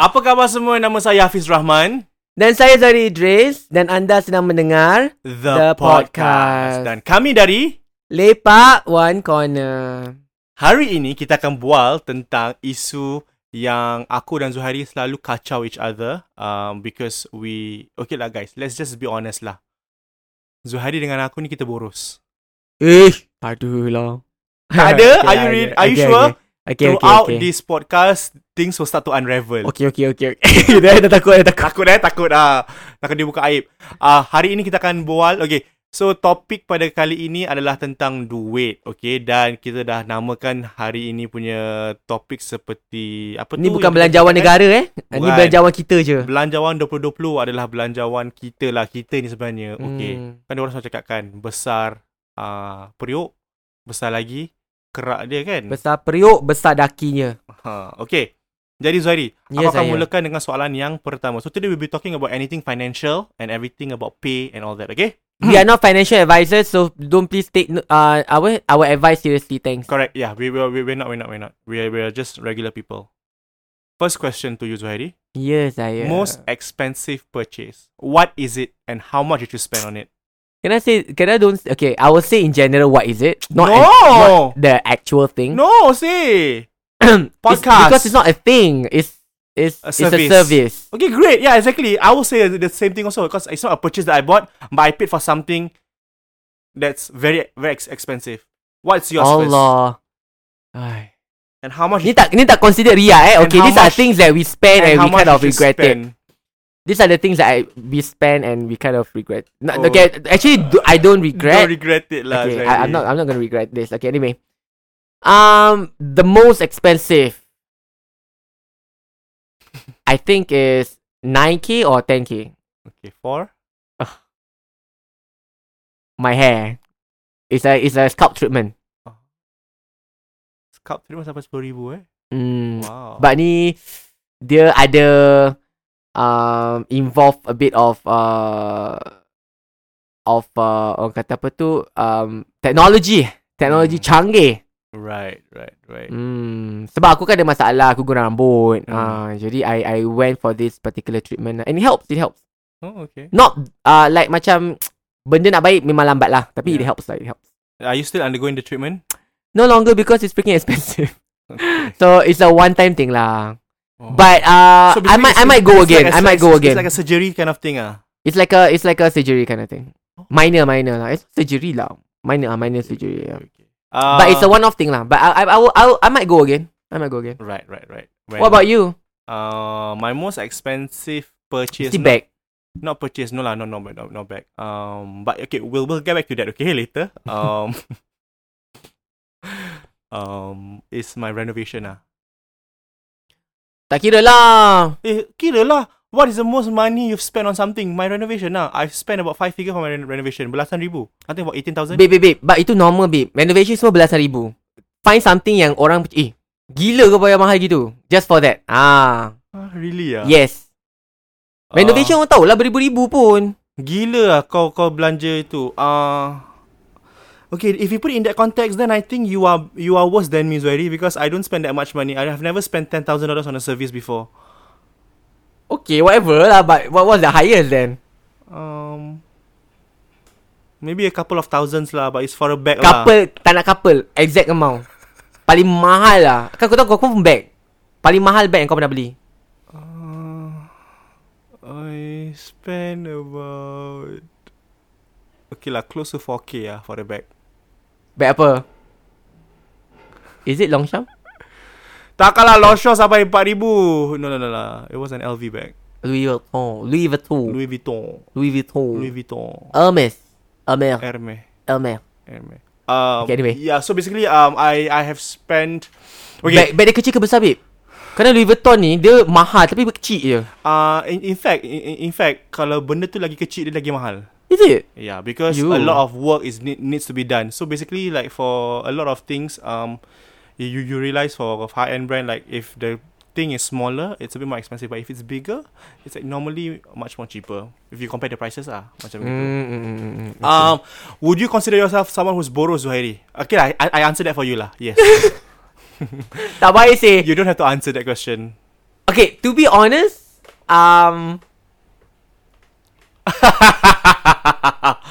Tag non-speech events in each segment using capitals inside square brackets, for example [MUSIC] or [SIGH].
Apa khabar semua? Nama saya Hafiz Rahman. Dan saya Zari Idris dan anda sedang mendengar The, The Podcast. Dan kami dari... Lepak One Corner. Hari ini kita akan bual tentang isu yang aku dan Zuhairi selalu kacau each other. Um, because we... Okay lah guys, let's just be honest lah. Zuhairi dengan aku ni kita boros. Eh, aduh lah. Ada? Are you read- are you sure? Okay, okay, Throughout okay. this podcast, things will start to unravel. Okay, okay, okay. [LAUGHS] okay. dah, dah takut, dah takut. Takut eh, takut ah. Takut dia buka aib. Ah, hari ini kita akan bual. Okay. So topik pada kali ini adalah tentang duit, okay? Dan kita dah namakan hari ini punya topik seperti apa Ni tu? bukan belanjawan kita negara eh. Ni Bukan. belanjawan kita je. Belanjawan 2020 adalah belanjawan kita lah. Kita ni sebenarnya. Okay. Hmm. Kan orang selalu cakap kan, besar uh, periuk, besar lagi kerak dia kan? Besar periuk, besar dakinya. Ha, okay. Jadi Zuhairi, Ya, aku akan saya. mulakan dengan soalan yang pertama. So today we'll be talking about anything financial and everything about pay and all that, okay? [CLEARS THROAT] We are not financial advisors, so don't please take uh our our advice seriously. Thanks. Correct. Yeah, we will. We, we're not. We're not. We're not. We are. We are just regular people. First question to you, Zuhairi. Ya saya. Most expensive purchase. What is it, and how much did you spend on it? Can I say? Can I don't? Okay, I will say in general. What is it? Not No! not the actual thing. No, say. [CLEARS THROAT] It's- Podcast. because it's not a thing. It's it's A it's service. a service. Okay, great. Yeah, exactly. I will say the same thing also because it's not a purchase that I bought, but I paid for something that's very very ex- expensive. What's yours first? Allah. And how much? Ni tak ni tak consider ria eh. And Okay, these are much- things that we spend and, how we kind of regret it. These are the things that I we spend and we kind of regret. No, Oh. Okay, actually do, I don't regret. Don't regret it, lah. okay. I, I'm not I'm not gonna regret this. Okay, anyway. Um, the most expensive, I think, is nine k or ten k. Okay, four. My hair, it's a it's a scalp treatment. Scalp treatment sampai sepuluh ribu eh. Hmm. Wow. But ni dia ada um involve a bit of uh of uh orang kata apa tu um technology technology Hmm. canggih. right, right, right. Hmm sebab aku kan ada masalah aku guna rambut. Hmm. Ah jadi I I went for this particular treatment and it helps it helps. Oh, okay. Not uh like macam [TSK] benda nak baik memang lambat lah tapi it Yeah. helps lah it helps. Are you still undergoing the treatment? No longer because it's freaking [LAUGHS] expensive. Okay. So it's a one time thing lah. Oh. But uh So I might I it's- might go it's again. like a- I might go it's- again. It's like a surgery kind of thing ah. It's like a it's like a surgery kind of thing. Minor, minor lah. It's surgery lah. Minor, ah, minor surgery. Yeah. Okay. Uh, But it's a one-off thing lah. But I, I, I, will, I, will, I might go again. I might go again. Right, right, right. What about you? Uh, my most expensive purchase. Not- back. Not purchase, no lah, no, no, no, no back. Um, but okay, we'll we'll get back to that. Okay, [LAUGHS] later. Um, [LAUGHS] um, is my renovation ah. Tak kira lah. Eh, kira lah. What is the most money you've spent on something? My renovation lah. I've spent about five figure for my ren- renovation. Belasan ribu. I think about eighteen thousand. Babe, babe, babe. But itu normal, babe. Renovation semua belasan ribu. Find something yang orang... Eh, gila kau bayar mahal gitu. Just for that. Ah, Ah, really ah? Yes. Renovation orang tahu lah beribu-ribu pun. Gila lah kau kau belanja itu. Ah. Okay, if you put it in that context, then I think you are you are worse than me, Zuhairi, because I don't spend that much money. I have never spent ten thousand dollars on a service before. Okay, whatever lah. But what was the highest then? Um, maybe a couple of thousands lah, but it's for a bag lah. Couple, tak nak couple. Exact amount. Paling mahal lah. Kan kau tahu kau confirm bag. Paling mahal bag yang kau pernah beli. Uh, I spend about okay lah, close to 4k lah for the bag. Bag apa? Is it Longchamp? Takkanlah Longchamp sampai 4000. No no no lah. It was an LV bag. Louis Vuitton. Louis Vuitton. Louis Vuitton. Louis Vuitton. Louis Vuitton. Hermes. Hermes. Hermes. Hermes. Hermes. Um, Okay, anyway. Yeah, so basically um I I have spent Bag, Okay. bag dia kecil ke besar, babe? Kerana Louis Vuitton ni, dia mahal tapi kecil je. Uh in, in fact in- in fact kalau benda tu lagi kecil dia lagi mahal. Is it? Yeah, because You. a lot of work is need, needs to be done. So basically, like for a lot of things, um, you you realize for a high end brand, like if the thing is smaller, it's a bit more expensive. But if it's bigger, it's like normally much more cheaper. If you compare the prices, ah, macam gitu. Mm, mm, mm, mm, mm. Um, would you consider yourself someone who's borrow Zuhairi? Okay, I I answer that for you lah. Yes, [LAUGHS] tak baik sih. you don't have to answer that question. Okay, to be honest, um, [LAUGHS]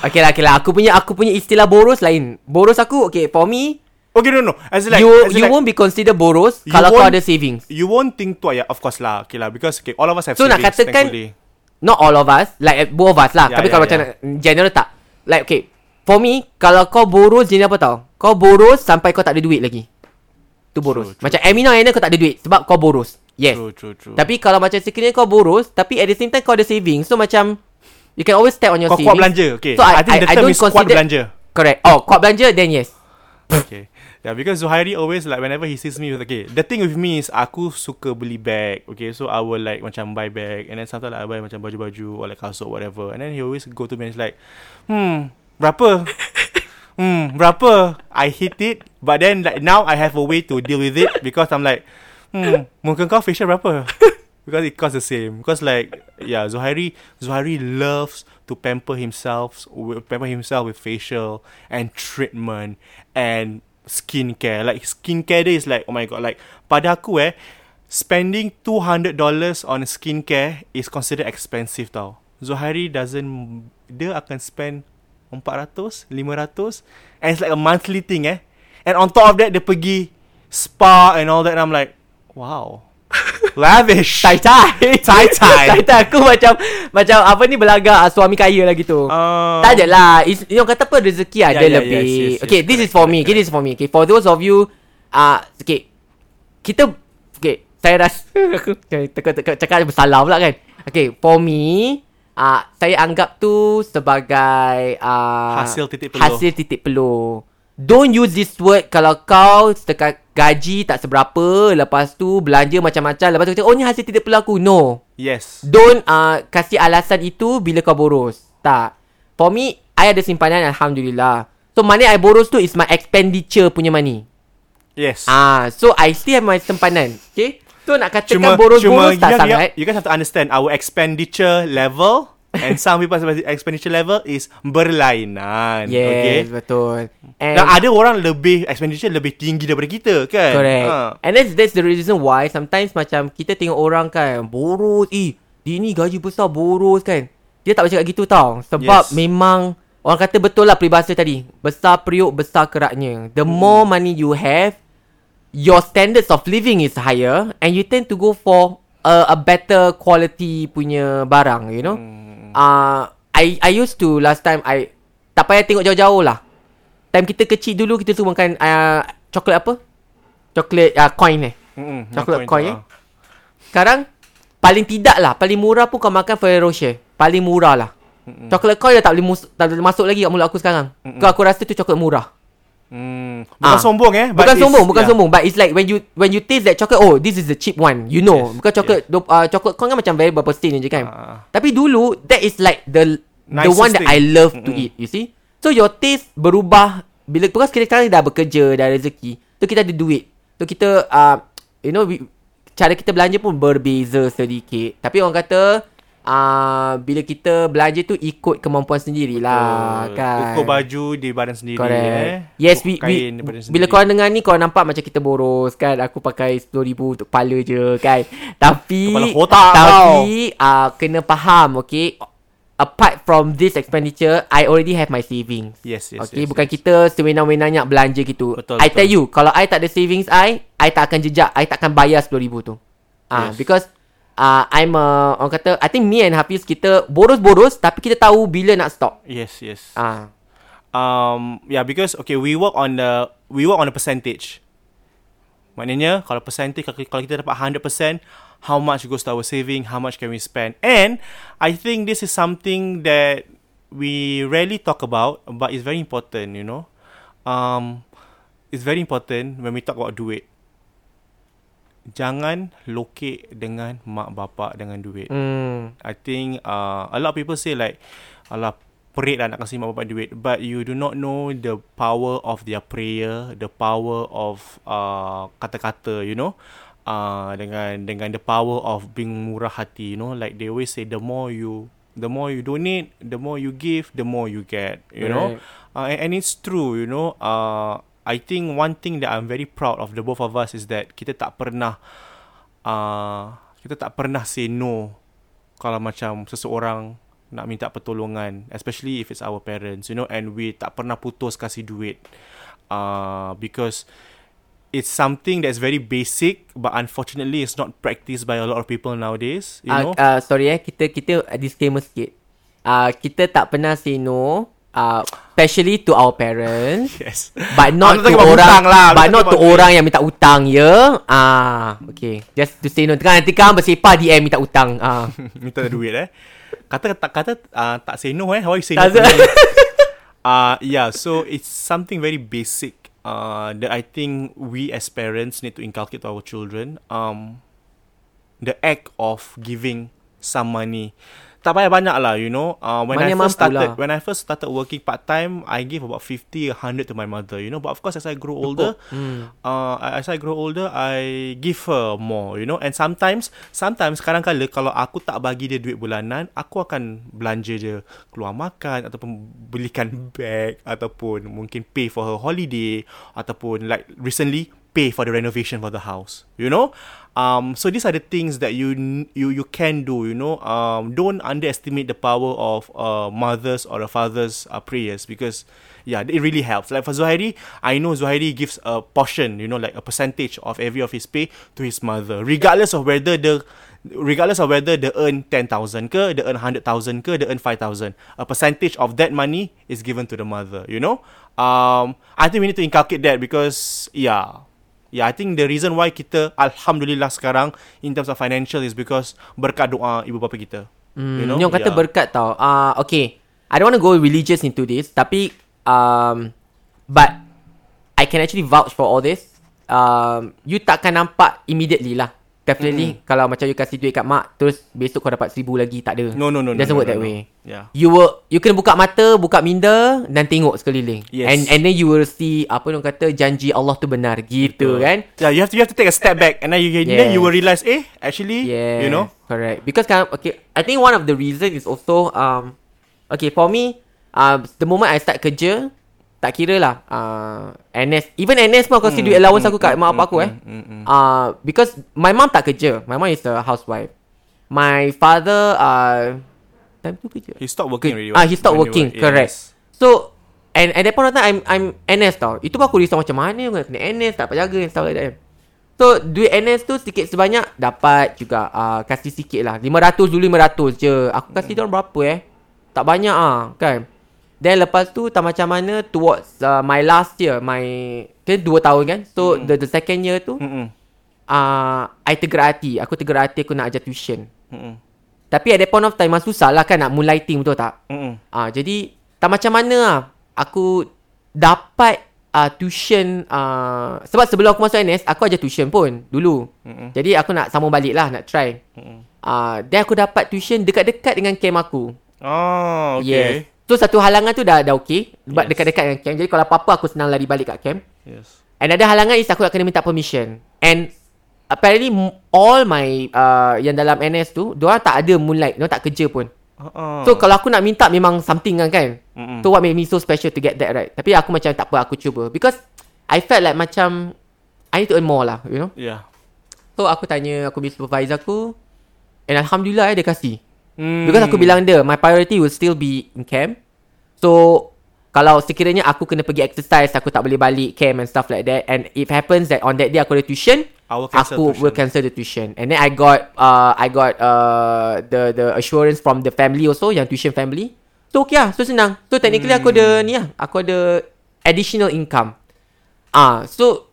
okay lah, okay lah. Aku punya, aku punya istilah boros lain. Boros aku, okay, for me, Okay, no, no. As in like, you as in you like, won't be considered boros kalau kau ada savings. You won't think twice, yeah, of course lah. Okay lah, because okay, all of us have So, nak savings, katakan- thankfully. Not all of us, like both of us lah. Ya, Tapi ya, kalau ya. macam general tak. Like okay, for me, kalau kau boros jenis apa tau? Kau boros sampai kau tak ada duit lagi. Tu boros. True, true, macam Amina Aina kau tak ada duit sebab kau boros. Yes. True, true, true. Tapi kalau macam sekiranya kau boros Tapi at the same time kau ada saving So macam You can always step on your kau savings kuat belanja. Okay, So, I, I- think I- the I term don't is kuat belanja. Correct Oh kuat belanja Then yes Okay. Yeah, because Zuhairi always like whenever he sees me with okay, the thing with me is aku suka beli bag. Okay, so I will like macam buy bag and then sometimes like, I buy macam baju-baju or like kasut whatever. And then he always go to me and he's like, hmm, berapa? [LAUGHS] hmm, berapa? I hit it, but then like now I have a way to deal with it because I'm like, hmm, mungkin kau facial berapa? [LAUGHS] because it costs the same. Because like yeah, Zuhairi Zuhairi loves to pamper himself pamper himself with facial and treatment and skincare. Like skincare dia is like oh my god, like pada aku eh spending $200 on skincare is considered expensive tau. Zuhairi doesn't dia akan spend 400, 500 and it's like a monthly thing eh. And on top of that dia pergi spa and all that and I'm like wow. Lavish. Tai tai. Tai tai. [LAUGHS] Tai tai Aku macam Macam apa ni Belagak ah, suami kaya lah gitu. Um, Tak adalah. Is, You kata apa Rezeki ada yeah, lebih. yes, yes, yes, Okay this is correct, for correct, me. Okay this is for me. Okay for those of you uh, Okay. Kita Okay Saya rasa [LAUGHS] Aku teka-teka cakap bersalah pula kan. Okay for me uh, Saya anggap tu Sebagai uh, Hasil titik peluh. Hasil titik peluh Don't use this word Kalau kau Setakat gaji tak seberapa Lepas tu Belanja macam-macam Lepas tu kata Oh ni hasil titik peluh aku No Yes. Don't uh, kasih alasan itu bila kau boros. Tak. For me, I ada simpanan Alhamdulillah. So, money I boros tu is my expenditure punya money. Yes. Ah, So, I still have my simpanan. Okay? So, nak katakan boros-boros tak you, sangat. you guys have to understand our expenditure level and some people's expenditure level is berlainan. Yes, Okay. betul. And Dan ada orang lebih expenditure lebih tinggi daripada kita kan. Correct. Ha. And that's that's the reason why sometimes macam kita tengok orang kan boros. Eh, dia ni gaji besar boros kan. Dia tak boleh cakap gitu tau. Sebab Yes. memang orang kata betul lah peribahasa tadi. Besar periuk, besar keraknya. The Hmm. more money you have, your standards of living is higher and you tend to go for a, a better quality punya barang, you know. Hmm. Uh, I I used to last time I tak payah tengok jauh-jauh lah. Time kita kecil dulu kita suka makan uh, coklat apa? Coklat uh, coin eh. Mm-mm, Chocolate nak coin, tu, eh? ah. Sekarang paling tidak lah, paling murah pun kau makan Ferrero Rocher. Paling murah lah. Mm-mm. Coklat coin dah tak boleh, mus- tak boleh masuk lagi kat mulut aku sekarang. Kau aku rasa tu coklat murah. Hmm. Bukan Ah. sombong eh. Bukan sombong, bukan yeah. sombong. But it's like when you when you taste that chocolate, oh, this is the cheap one. You know. Yes, Bukan coklat do, uh, coklat coin kan macam very berapa sen je kan. Ah. Tapi dulu that is like the the one that. I love to Mm-mm. eat, you see? So your taste berubah bila because kita sekarang dah bekerja, dah rezeki. So kita ada duit. So kita uh, you know we, cara kita belanja pun berbeza sedikit. Tapi orang kata uh, bila kita belanja tu ikut kemampuan sendirilah Betul. kan. Ukur baju di badan sendiri Correct. eh. Yes, we, we, badan bila sendiri. korang dengar ni korang nampak macam kita boros kan. Aku pakai RM10,000 untuk kepala je kan. Tapi Kepala otak tapi uh, kena faham okay. Apart from this expenditure, I already have my savings. Yes, yes. okay, yes, bukan yes. kita sewenang-wenangnya belanja gitu. Betul, I betul. tell you, kalau I tak ada savings I, I tak akan jejak, I tak akan bayar RM10,000 tu. Ah, Yes. because uh, I'm a, orang kata, I think me and Hafiz kita boros-boros tapi kita tahu bila nak stop. Yes, yes. Ah, um yeah because okay we work on the we work on a percentage. Maknanya kalau percentage kalau, kalau kita dapat 100% how much goes to our saving how much can we spend? And i think this is something that we rarely talk about but it's very important you know? Um it's very important when we talk about duit jangan lokek dengan mak bapak dengan duit. Hmm, I think uh, a lot of people say like Alah perit lah nak kasi mak bapak duit. But you do not know the power of their prayer The power of uh, kata-kata you know? Uh, Dengan dengan the power of being murah hati you know? Like they always say the more you The more you donate The more you give The more you get You know? Uh, and, and it's true you know? Uh, I think one thing that I'm very proud of the both of us is that kita tak pernah uh, kita tak pernah say no kalau macam seseorang nak minta pertolongan especially if it's our parents you know and we tak pernah putus kasih duit uh, because it's something that's very basic but unfortunately it's not practiced by a lot of people nowadays you Ah, know uh, sorry eh, kita kita disclaimer sikit. Uh, kita tak pernah say no, uh, especially to our parents. [LAUGHS] yes. But not to orang lah, But not to orang yang minta utang ya? Ah, Okay. Just to say no. Kan nanti kan bersepah DM minta utang ah. [LAUGHS] minta duit eh. Kata tak kata uh, tak say no eh. Why you say no me? uh [LAUGHS] yeah. So it's something very basic uh that I think we as parents need to inculcate to our children um the act of giving some money tak payah banyak lah you know uh, when Money I first started lah. when I first started working part time I gave about 50 100 to my mother you know but of course as I grow older Hmm. uh, as I grow older I give her more you know and sometimes sometimes kadang-kala kalau aku tak bagi dia duit bulanan aku akan belanja dia keluar makan ataupun belikan bag ataupun mungkin pay for her holiday ataupun like recently pay for the renovation for the house you know? Um so these are the things that you you you can do you know? Um don't underestimate the power of uh mothers or a father's uh, prayers because yeah it really helps. Like for Zuhairi I know Zuhairi gives a portion you know like a percentage of every of his pay to his mother regardless of whether the regardless of whether they earn 10,000 ke they earn 100,000 ke they earn 5,000 a percentage of that money is given to the mother you know? Um I think we need to inculcate that because yeah Yeah, I think the reason why kita Alhamdulillah sekarang In terms of financial Is because Berkat doa ibu bapa kita. Hmm, You know? Orang kata Yeah. berkat tau. Ah, Okay. I don't want to go religious into this Tapi um, But I can actually vouch for all this. Um, You takkan nampak Immediately lah Definitely mm-hmm. Kalau macam you kasih duit kat mak Terus besok kau dapat seribu lagi Tak ada No, no, no, doesn't no, work no, that no. way Yeah You will You kena buka mata Buka minda Dan tengok sekeliling Yes. And and then you will see Apa orang kata Janji Allah tu benar Gitu kan Yeah, you have to you have to take a step back, and then you then you will realize, eh, actually, Yeah, you know, correct. Because kan, okay, I think one of the reason is also um, okay for me, um, the moment I start kerja, tak kira lah, uh, NS, even NS pun aku kasi duit allowance aku kat mak bapak aku eh, uh, because my mom tak kerja, my mom is a housewife, my father uh, time tu kerja. he stopped working already. Ah, what? he stopped you working, were- correct. yes. So, and at that point of time, I'm I'm NS tau. Itu pun aku risau macam mana nak kena NS, tak dapat jaga and stuff like that. So, duit NS tu sikit sebanyak dapat juga uh, kasih sikit lah. 500 dulu 500 je. Aku kasih dia berapa eh? Tak banyak ah, kan? Then lepas tu tak macam mana towards uh, my last year, my kan 2 tahun kan. So, the, the second year tu Mm-mm. uh, I tergerak hati. Aku tergerak hati aku nak ajar tuition. Mm-mm. Tapi at that point of time memang susah lah kan nak mulai team betul tak? Mm-mm. Ah, jadi tak macam mana lah aku dapat uh, tuition uh, sebab sebelum aku masuk NS aku aja tuition pun dulu. Mm-mm. Jadi aku nak sambung balik lah nak try. Mm-mm. Ah, uh, then aku dapat tuition dekat-dekat dengan camp aku. Oh, Yes. So satu halangan tu dah dah okey sebab Yes. dekat-dekat dengan camp. Jadi kalau apa-apa aku senang lari balik kat camp. Yes. And ada halangan is aku nak kena minta permission. And apparently all my uh, yang dalam NS tu, diorang tak ada moonlight, diorang tak kerja pun. Uh-uh. So kalau aku nak minta memang something kan kan. Mm-mm. So what made me so special to get that right. Tapi aku macam tak apa aku cuba because I felt like macam I need to earn more lah, you know. yeah. So aku tanya aku punya supervisor aku and alhamdulillah eh, dia kasih. Mm. Because aku bilang dia my priority will still be in camp. So kalau sekiranya aku kena pergi exercise aku tak boleh balik camp and stuff like that and it happens that on that day aku ada tuition I will aku tuition. will cancel the tuition and then I got uh, I got uh, the the assurance from the family also yang tuition family so okay lah so senang so technically aku ada ni lah aku ada additional income ah so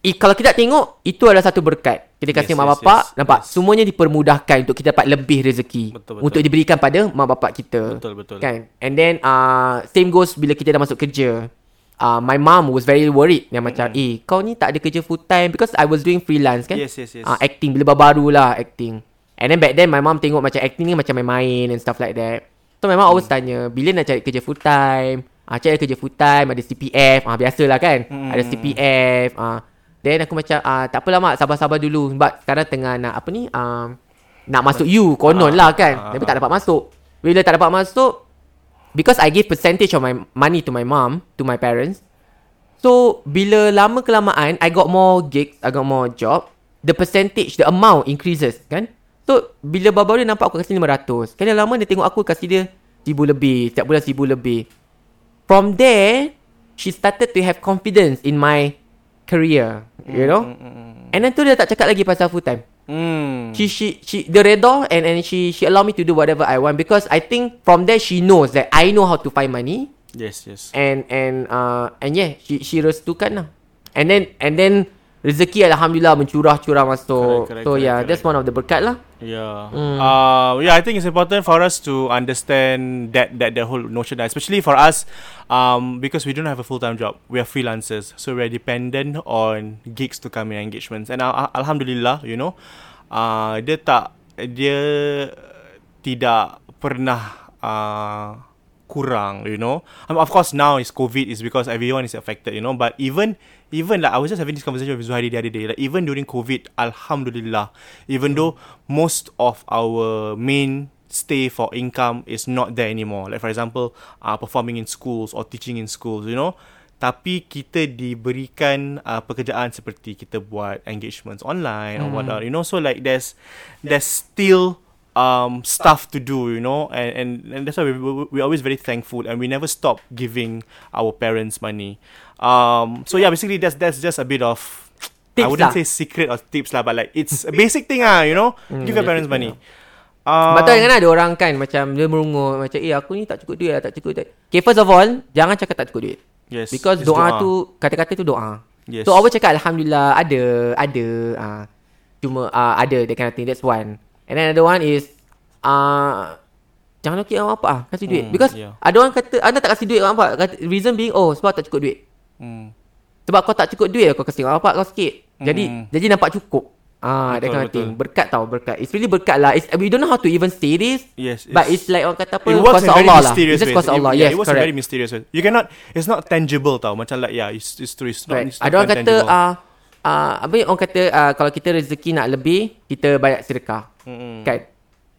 i, kalau kita tengok itu adalah satu berkat. Kita kasih Yes, mak yes, bapak yes, nampak? yes. semuanya dipermudahkan untuk kita dapat lebih rezeki. Betul, betul. untuk diberikan pada mak bapak kita. Betul, betul. kan? And then uh, same goes bila kita dah masuk kerja. Uh, my mom was very worried. Yang macam eh kau ni tak ada kerja full time. Because I was doing freelance kan? Yes, yes, yes. uh, acting bila baru lah acting. And then back then my mom tengok macam acting ni macam main-main and stuff like that. So my mom always Hmm. tanya bila nak cari kerja full time? Ah uh, cari kerja full time ada CPF ah uh, biasalah kan? Hmm. ada CPF ah. uh, then aku macam ah uh, tak apalah mak. Sabar-sabar dulu. Sebab sekarang tengah nak apa ni um, nak masuk U konon lah kan? Ah, tapi tak dapat masuk. Bila tak dapat masuk because I give percentage of my money to my mom to my parents. So bila lama kelamaan I got more gigs I got more job the percentage, the amount increases kan. So bila baru dia nampak aku kasi 500, kan lama dia tengok aku kasi dia 1000 lebih, setiap bulan 1000 lebih. From there, she started to have confidence in my career, you know. And then tu dia tak cakap lagi pasal full time. Hmm. She she she the redha and and she she allow me to do whatever I want because I think from there she knows that I know how to find money Yes, yes. and and uh and yeah she she restukan lah. And then and then rezeki alhamdulillah mencurah-curah masuk. Correct, correct, so correct, yeah, correct. that's one of the berkat lah. Yeah. Hmm. Uh, yeah, I think it's important for us to understand that that the whole notion, especially for us, um, because we don't have a full time job. We are freelancers, so we are dependent on gigs to come in engagements. And uh, alhamdulillah, you know, uh, dia tak dia tidak pernah uh, kurang, you know. Um, of course now is COVID is because everyone is affected, you know. But even even like I was just having this conversation with Zuhairi the other day. Like even during COVID, Alhamdulillah, even though most of our main stay for income is not there anymore. Like for example, uh, performing in schools or teaching in schools, you know. Tapi kita diberikan uh, pekerjaan seperti kita buat engagements online or whatnot, you know. So like there's there's still um stuff to do you know and and, and that's why we, we we're always very thankful and we never stop giving our parents money um so yeah basically that's that's just a bit of I Tips wouldn't lah. say secret or tips lah but like it's a basic thing ah you know give your parents money um, Betul kan ada orang kan macam dia merungut macam eh aku ni tak cukup duit lah, tak cukup duit. Okay first of all jangan cakap tak cukup duit. yes Because it's doa, tu kata-kata tu doa. Yes. So always cakap alhamdulillah ada ada ah cuma ah ada that kind of thing that's one. And then another one is ah jangan lukis orang apa ah kasih duit. Hmm, Because yeah. ada orang kata anda tak kasih duit orang apa kata, reason being oh sebab tak cukup duit. mm, Sebab kau tak cukup duit kau kasih orang apa kau sikit. Jadi Hmm. jadi nampak cukup. Ah, that Betul, kind of thing. Berkat tau, berkat. It's really berkat lah. It's, we don't know how to even say this. Yes, But it's- it's like orang kata apa, it works in kuasa very Allah lah. mysterious It's just ways. kuasa Allah. It, yes, yeah, it works in correct. very mysterious ways. You cannot, it's not tangible tau. Macam like, yeah, it's, it's true. It's not, Right. it's not Ada orang kata ah uh, apa yang orang kata uh, kalau kita rezeki nak lebih, kita banyak sedekah. Mm-mm. Kan?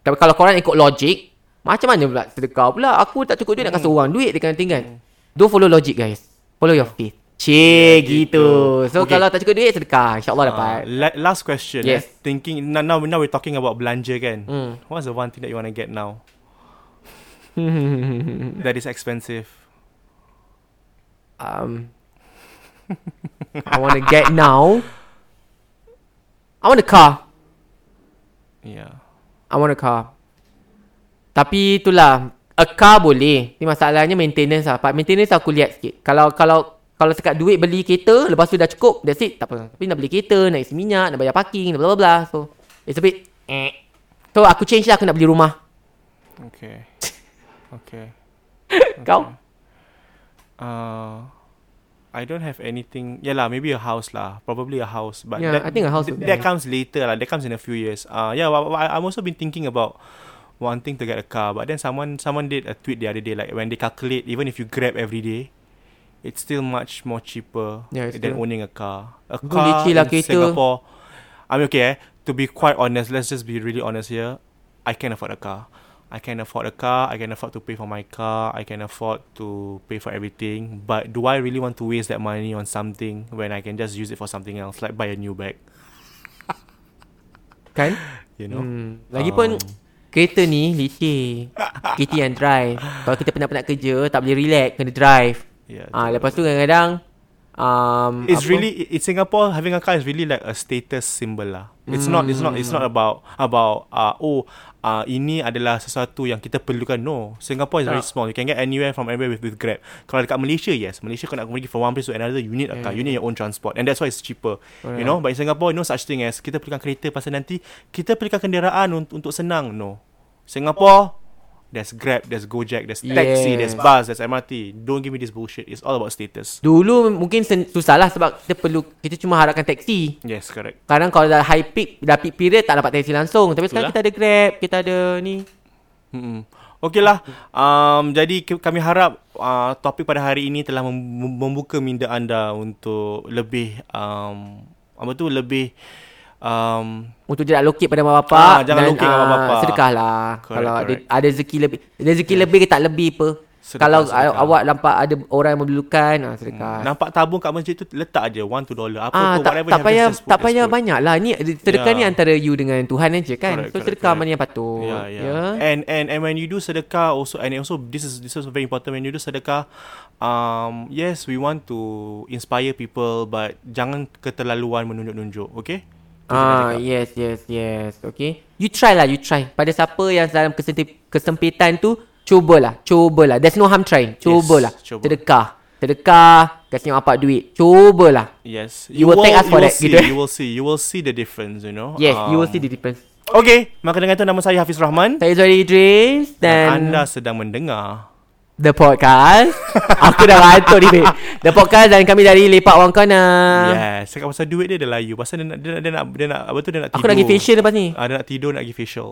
Tapi kalau korang ikut logik, macam mana pula sedekah pula? Aku tak cukup duit nak kasih orang duit dekat nanti kan. Don't follow logic guys. Follow your faith. Cik gitu. gitu. So Okay. kalau tak cukup duit sedekah, insya-Allah Uh, dapat. la- last question. Yes. Eh. Thinking now, now now we're talking about belanja kan. Hmm. What's the one thing that you want to get now? [LAUGHS] that is expensive. um, I want to get now. I want a car. Yeah. I want a car. Tapi itulah a car boleh. Ni masalahnya maintenance lah. Part maintenance aku lihat sikit. Kalau kalau kalau sekat duit beli kereta, lepas tu dah cukup, that's it, tak apa. Tapi nak beli kereta, nak isi minyak, nak bayar parking, bla bla bla. So, it's a bit eh. So, aku change lah, aku nak beli rumah. Okay. Okay. [LAUGHS] Kau? Uh, I don't have anything. Yeah lah, maybe a house lah. Probably a house. But Yeah, that, I think a house th- that comes later lah. That comes in a few years. Uh, yeah. Well, I, I've also been thinking about wanting to get a car. But then someone someone did a tweet the other day like when they calculate even if you grab every day, it's still much more cheaper Yeah, than still- owning a car. A car lah in kereta. Singapore. I mean, okay. Eh, to be quite honest, let's just be really honest here. I can afford a car. I can afford a car. I can afford to pay for my car. I can afford to pay for everything. But do I really want to waste that money on something when I can just use it for something else, like buy a new bag? [LAUGHS] Kan? You know. Hmm. Lagipun Um. kereta ni leceh. Kita yang drive. Kalau kita penat-penat kerja, tak boleh relax, kena drive. Yeah. Ah, lepas tu kadang-kadang um, it's apa? really in Singapore having a car is really like a status symbol lah. It's not it's not it's not about about uh oh uh ini adalah sesuatu yang kita perlukan. No, Singapore is very Tak. small. You can get anywhere from anywhere with with Grab. Kalau dekat Malaysia, yes, Malaysia kau nak pergi from one place to another, you need a car. You need your own transport, and that's why it's cheaper. You know, but in Singapore, no such thing as kita perlukan kereta pasal nanti kita perlukan kenderaan untuk untuk senang. No, Singapore. There's Grab, there's Gojek, there's taxi, there's bus, there's MRT. Don't give me this bullshit. It's all about status. Dulu mungkin sen- susah lah sebab kita perlu kita cuma harapkan taksi. Yes, correct. Kadang kalau dah high peak, dah peak period tak dapat taksi langsung. Tapi sekarang lah. kita ada Grab, kita ada ni. Hmm. Okey lah. Um, jadi kami harap uh, topik pada hari ini telah mem- membuka minda anda untuk lebih um, apa tu lebih um, Untuk tidak lokit pada mak Ah, bapak jangan lokit pada mak bapak. Sedekah lah Correct, Kalau ada, correct. ada rezeki lebih Rezeki lebih ke tak lebih apa Sedekah, Kalau sedekah. awak nampak ada orang yang memerlukan, ah, sedekah. Nampak tabung kat masjid tu letak aje 1 2 dollar. Apa Ah, pun tak, whatever tak payah put, tak payah banyak lah. Ni sedekah Yeah. ni antara you dengan Tuhan aja kan. Correct, so correct, sedekah correct. mana yang patut. Yeah, yeah. Ya. And and and when you do sedekah also and also this is this is very important when you do sedekah um yes we want to inspire people but jangan keterlaluan menunjuk-nunjuk, okay? Ah, yes, yes, yes. Okay. You try lah, you try. Pada siapa yang dalam kesempit, kesempitan tu, cubalah, cubalah. There's no harm trying. Cubalah. cuba. Sedekah. Sedekah. Kasih orang apa duit. Cubalah. Yes. You will thank us for you will that, See, gitu. You will see. You will see the difference, you know. Yes, you will Um, see the difference. Okay, maka dengan itu nama saya Hafiz Rahman. Saya Zuhairi Idris Dan dan anda sedang mendengar The Podcast. [LAUGHS] Aku dah ngantuk ni, babe. The Podcast dan kami dari Lepak Wang Corner. Yes, cakap pasal duit dia dia layu. Pasal dia nak dia, nak- dia nak dia nak apa tu dia nak tidur. Aku nak pergi facial lepas ni. Ah, dia nak tidur nak pergi facial.